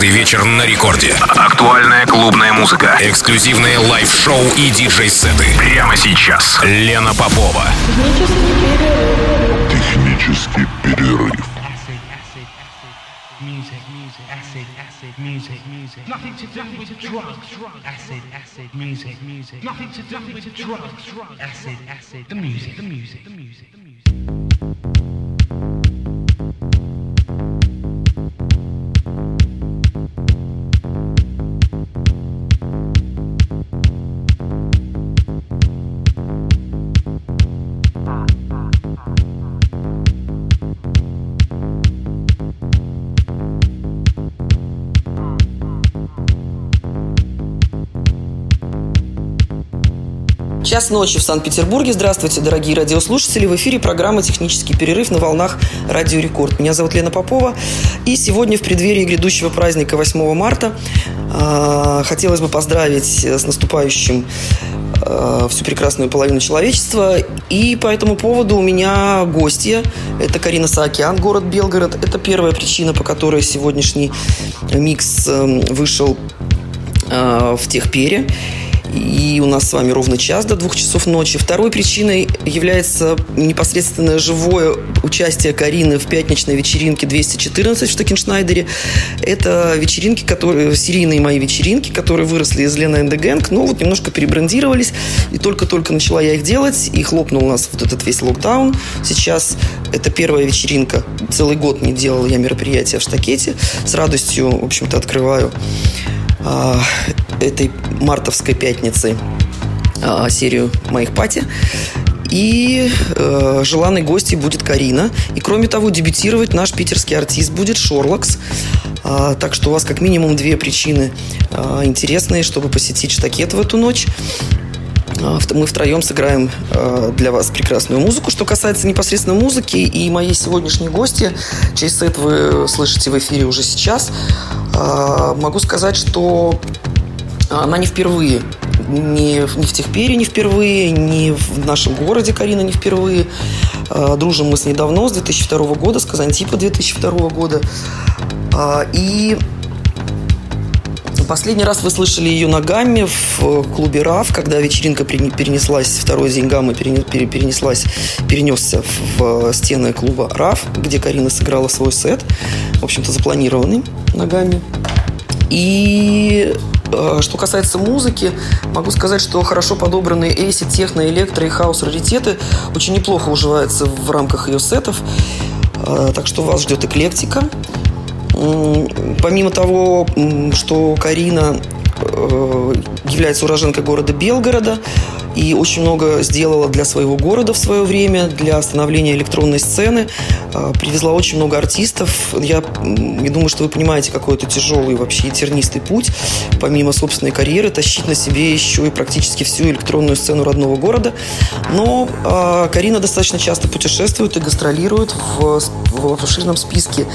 Каждый вечер на рекорде. Актуальная клубная музыка. Эксклюзивные live-шоу и диджей-сеты. Прямо сейчас. Лена Попова. Технический перерыв. music, music, acid, acid, music, music. Nothing to do with drugs, drugs. Acid, acid, music, music. Nothing to do with drugs, drugs. Acid, acid, the music, the music, the music, the music. Час ночи в Санкт-Петербурге. Здравствуйте, дорогие радиослушатели. В эфире программа «Технический перерыв» на волнах «Радио Рекорд». Меня зовут Лена Попова. И сегодня в преддверии грядущего праздника 8 марта э, хотелось бы поздравить с наступающим э, всю прекрасную половину человечества. И по этому поводу у меня гостья. Это Карина Саакян, город Белгород. Это первая причина, по которой сегодняшний микс э, вышел э, в Техпере. И у нас с вами ровно час до двух часов ночи. Второй причиной является непосредственное живое участие Карины в пятничной вечеринке 214 в Штокеншнайдере. Это вечеринки, которые, серийные мои вечеринки, которые выросли из Лена and но вот немножко перебрандировались. И только-только начала я их делать, и хлопнул у нас вот этот весь локдаун. Сейчас это первая вечеринка. Целый год не делал я мероприятия в Штакете. С радостью, в общем-то, открываю этой мартовской пятницы а, серию моих пати. И э, желанной гостьей будет Карина. И кроме того, дебютировать наш питерский артист будет Шорлакс. А, так что у вас как минимум две причины а, интересные, чтобы посетить штакет в эту ночь. А, Мы втроем сыграем э, для вас прекрасную музыку. Что касается непосредственно музыки и моей сегодняшней гости, чей сет вы слышите в эфире уже сейчас, а, могу сказать, что она не впервые. Не, в- не в Техпере не впервые, не в нашем городе Карина не впервые. А, Дружим мы с ней давно, с 2002 года, с Казантипа 2002 года. А, И Последний раз вы слышали ее на гамме в э, клубе РАФ, когда вечеринка пере- перенеслась, второй день гаммы перене- пере- перенеслась, перенесся в э, стены клуба РАФ, где Карина сыграла свой сет, в общем-то, запланированный на гамме. И э, что касается музыки, могу сказать, что хорошо подобранные acid, техно, электро и хаус раритеты очень неплохо уживаются в рамках ее сетов. Так что вас ждет эклектика. Помимо того, что Карина э, является уроженкой города Белгорода и очень много сделала для своего города в свое время, для становления электронной сцены. Э, Привезла очень много артистов. Я, я думаю, что вы понимаете, какой это тяжелый вообще и тернистый путь, помимо собственной карьеры, тащить на себе еще и практически всю электронную сцену родного города. Но э, Карина достаточно часто путешествует и гастролирует в, в обширном списке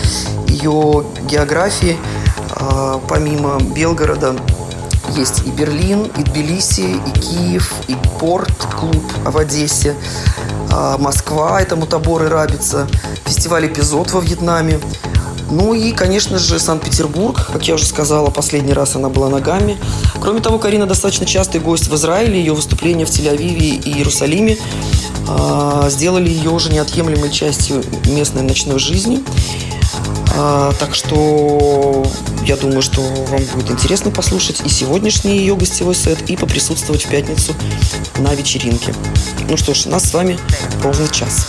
ее географии. А, Помимо Белгорода есть и Берлин, и Тбилиси, и Киев, и Порт-клуб в Одессе, а, Москва, это Мутабор и Рабица, фестиваль «Эпизод» во Вьетнаме. Ну и, конечно же, Санкт-Петербург. Как я уже сказала, последний раз она была на Гамме. Кроме того, Карина достаточно частый гость в Израиле. Ее выступления в Тель-Авиве и Иерусалиме а, сделали ее уже неотъемлемой частью местной ночной жизни. А, так что я думаю, что вам будет интересно послушать и сегодняшний ее гостевой сет, и поприсутствовать в пятницу на вечеринке. Ну что ж, нас с вами ровно час.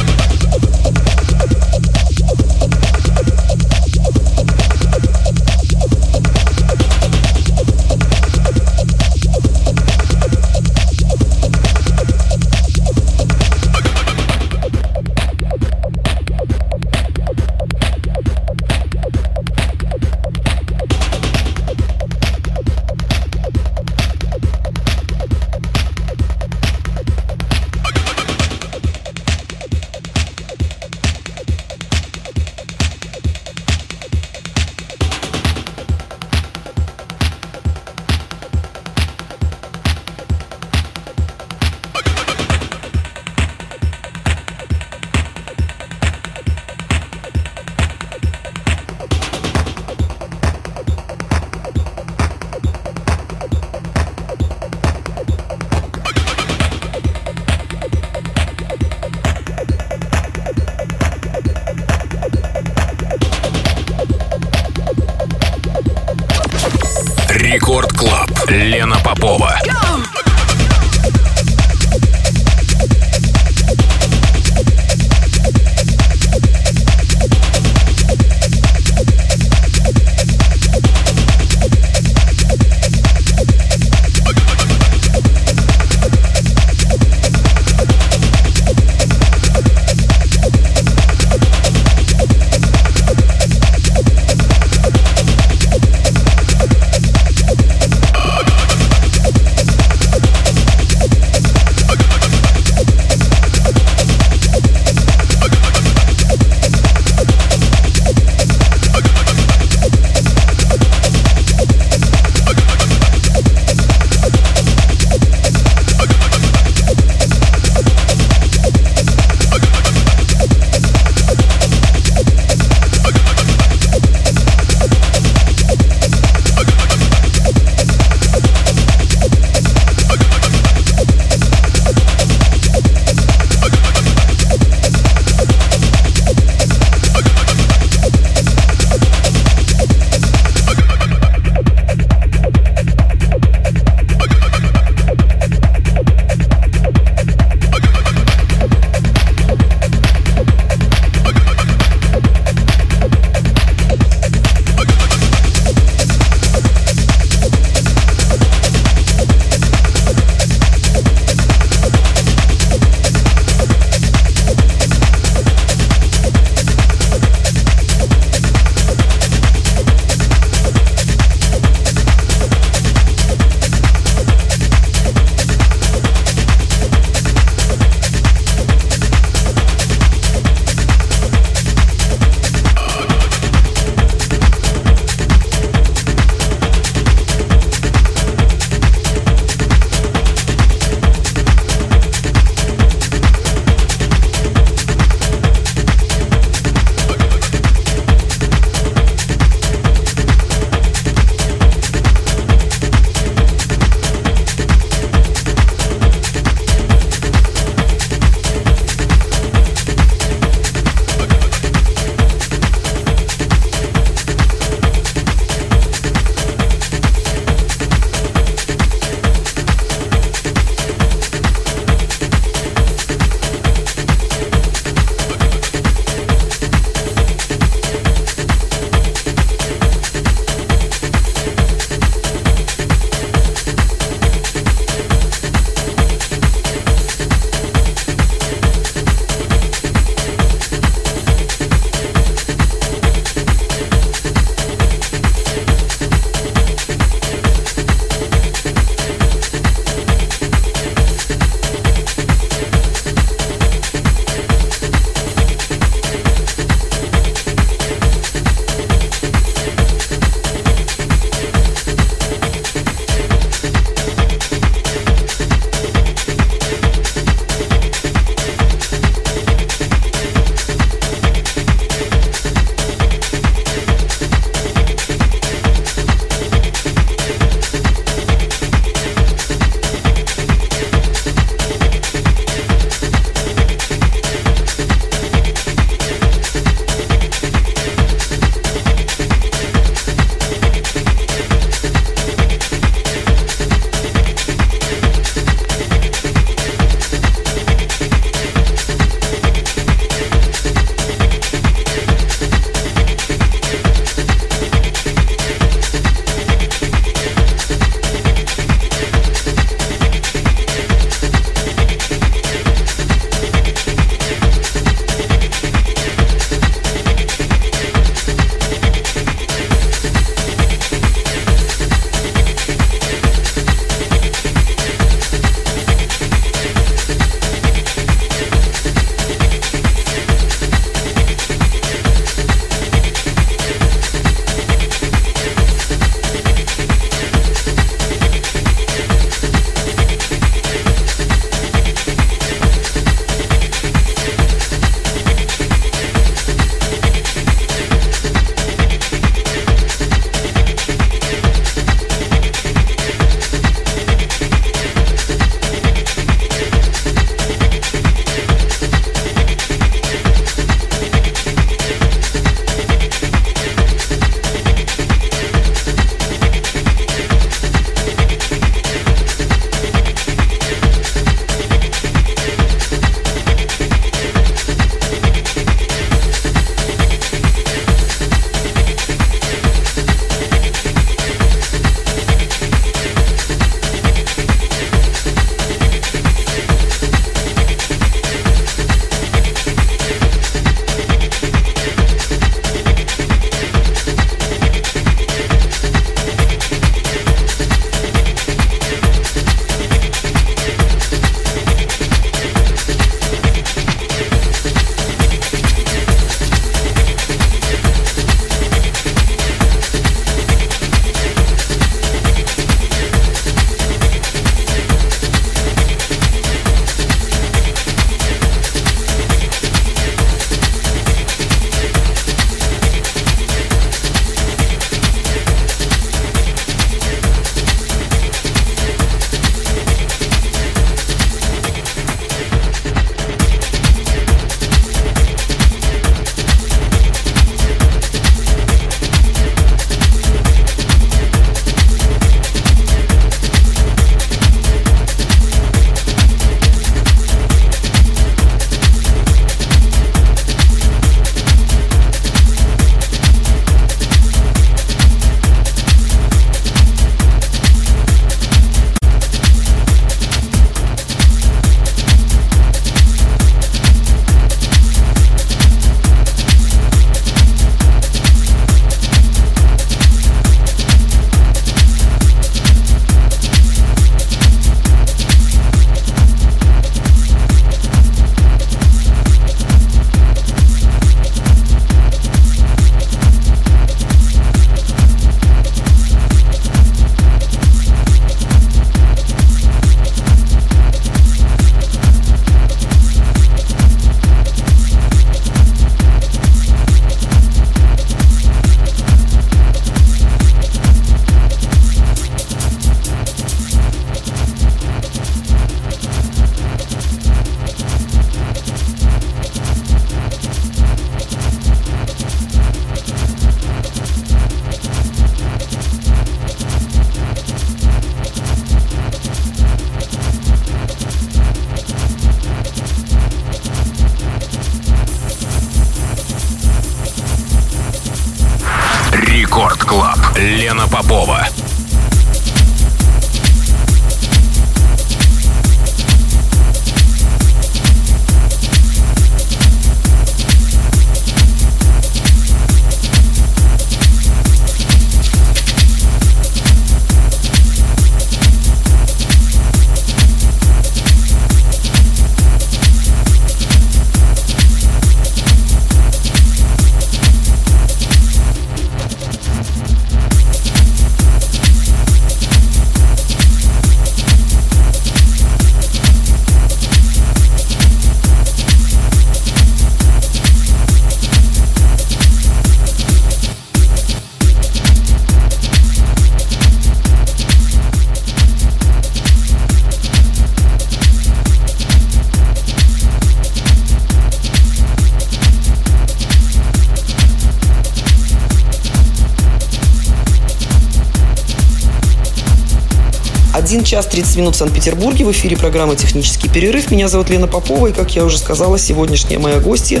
1 час 30 минут в Санкт-Петербурге. В эфире программа «Технический перерыв». Меня зовут Лена Попова. И, как я уже сказала, сегодняшняя моя гостья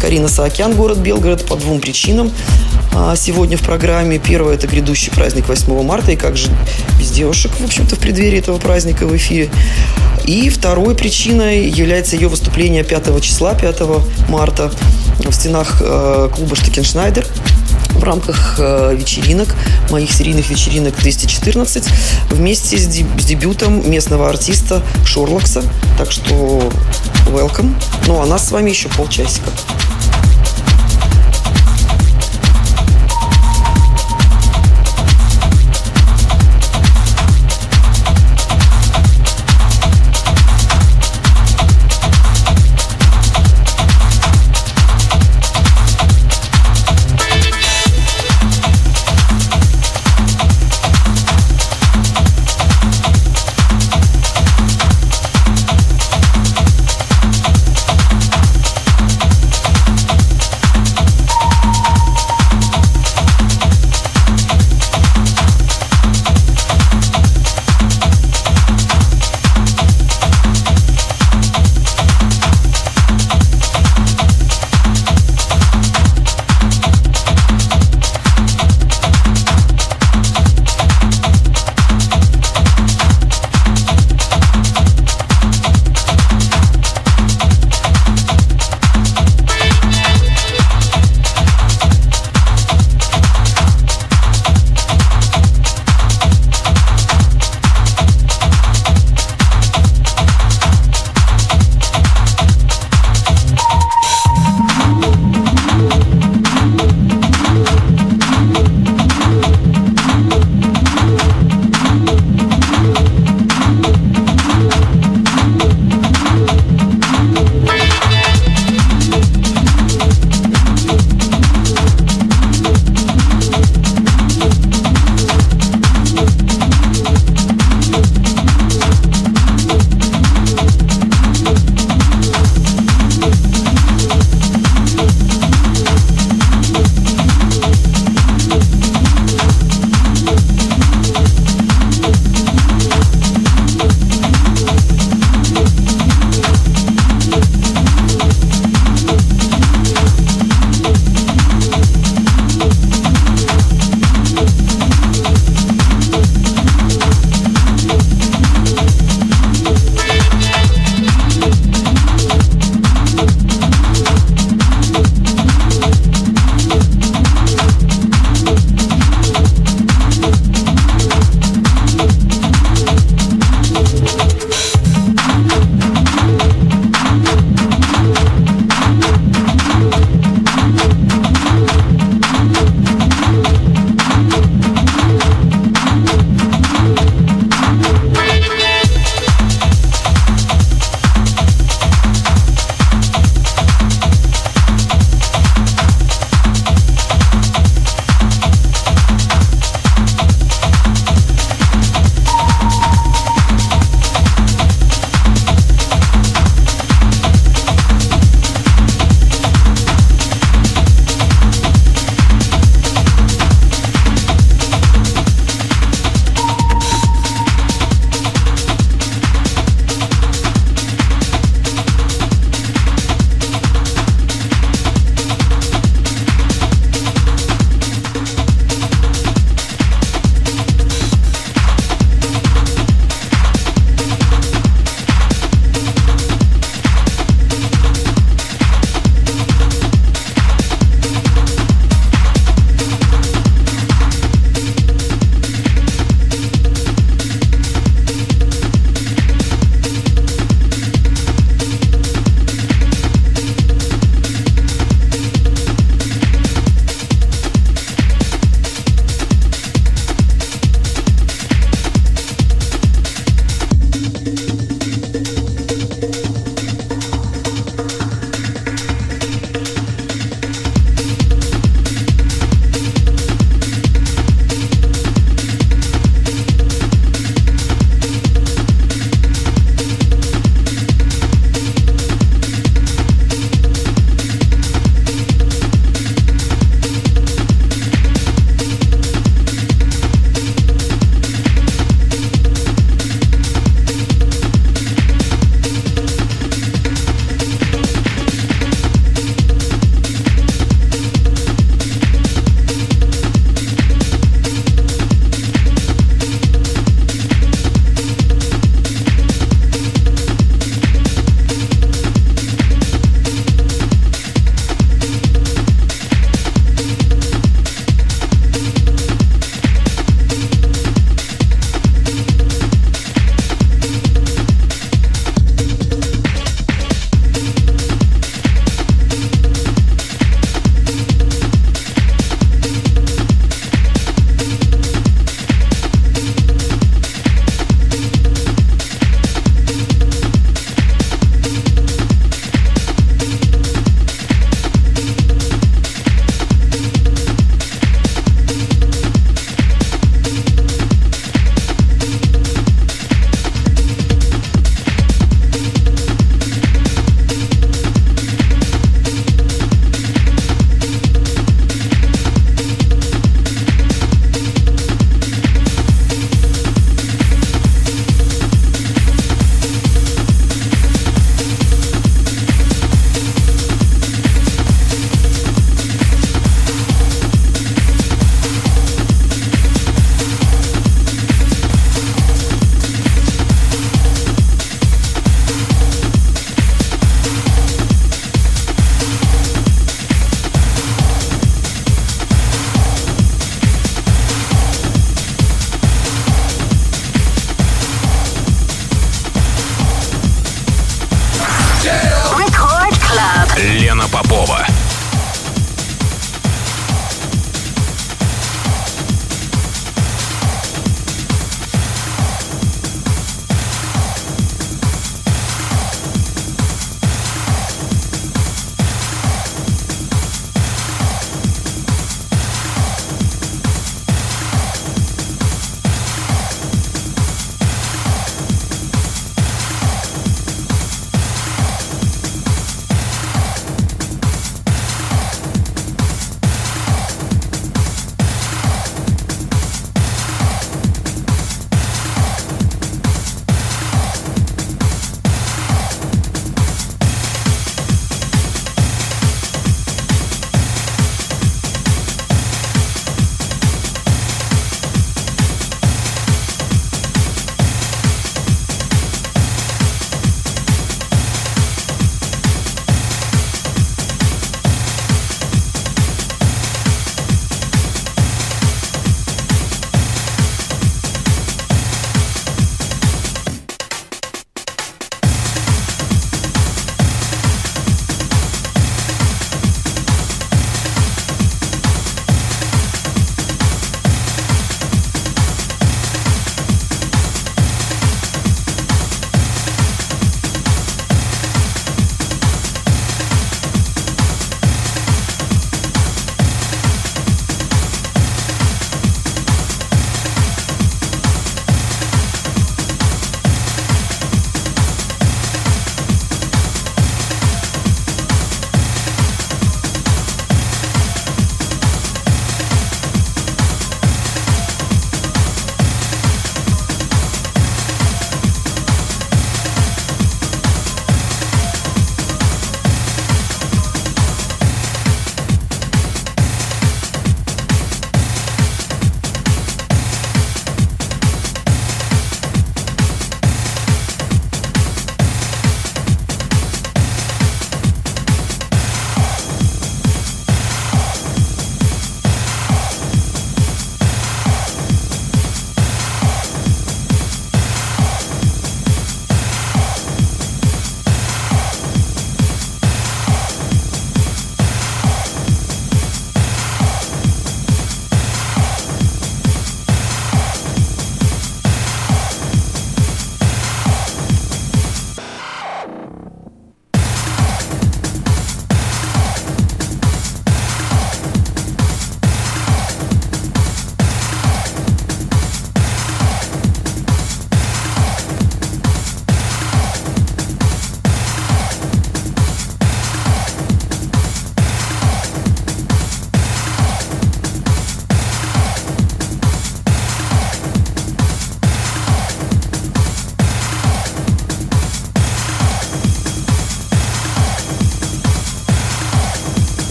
Карина Саакян, город Белгород, по двум причинам. А, сегодня в программе первое – это грядущий праздник 8 марта. И как же без девушек, в общем-то, в преддверии этого праздника в эфире. И второй причиной является ее выступление 5 числа, 5 марта в стенах э, клуба «Штекеншнайдер» в рамках э, вечеринок, моих серийных вечеринок 214, вместе с, дебютом местного артиста Шорлокса. Так что welcome. Ну, а нас с вами еще полчасика.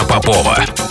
Лена Попова.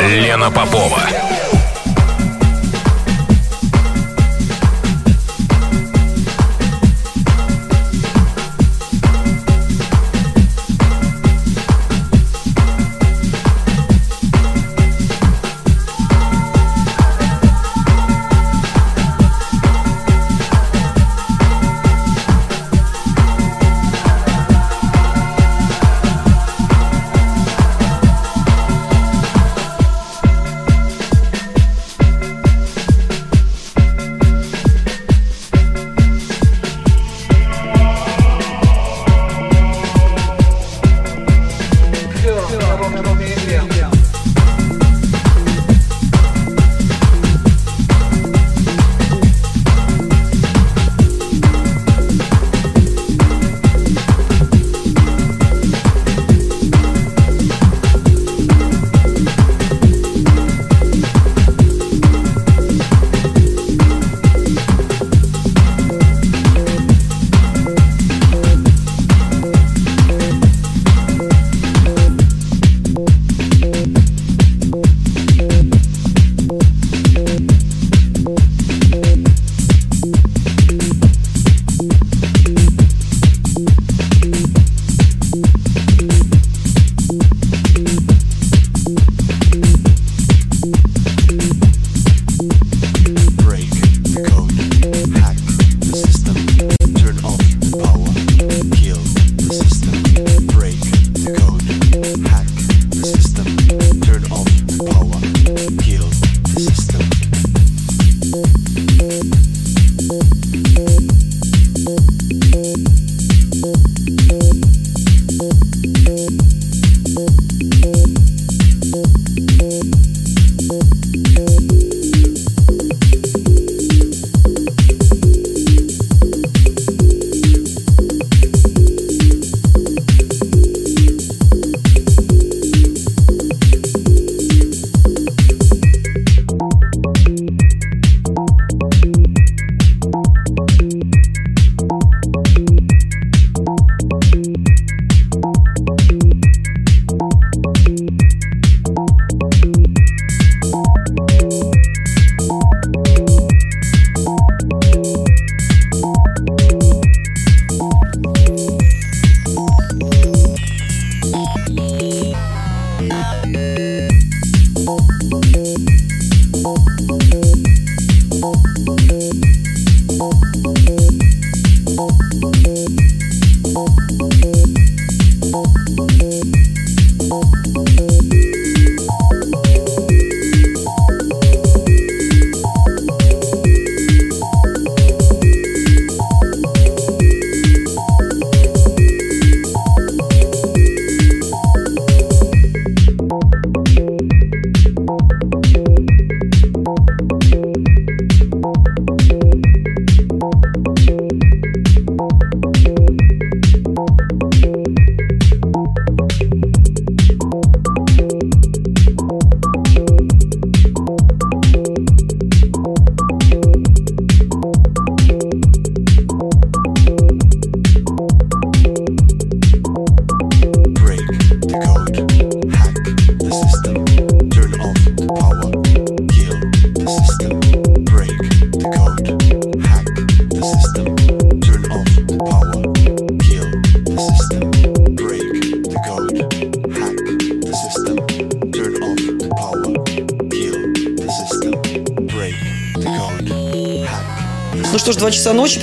Лена Попова.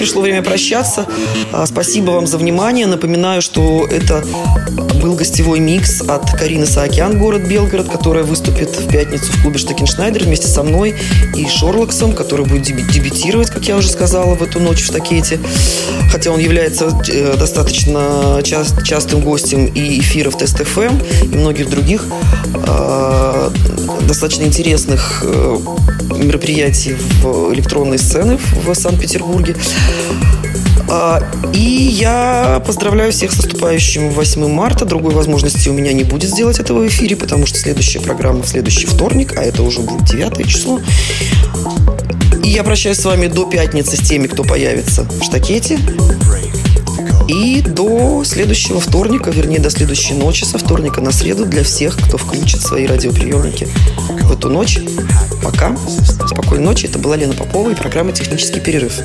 Пришло время прощаться. А, спасибо вам за внимание. Напоминаю, что это был гостевой микс от Карины Саакян, город Белгород, которая выступит в пятницу в клубе Штакеншнайдер вместе со мной и Шорлоксом, который будет дебютировать, как я уже сказала, в эту ночь в Штакете. Хотя он является э, достаточно частым гостем и эфиров Тест FM, эм, и многих других э, достаточно интересных э, мероприятий в электронной сцены в Санкт-Петербурге. А, и я поздравляю всех с наступающим 8 марта. Другой возможности у меня не будет сделать этого в эфире, потому что следующая программа в следующий вторник, а это уже будет 9 число. И я прощаюсь с вами до пятницы с теми, кто появится в штакете. И до следующего вторника, вернее, до следующей ночи, со вторника на среду, для всех, кто включит свои радиоприемники в эту ночь. Пока. Спокойной ночи. Это была Лена Попова и программа «Технический перерыв».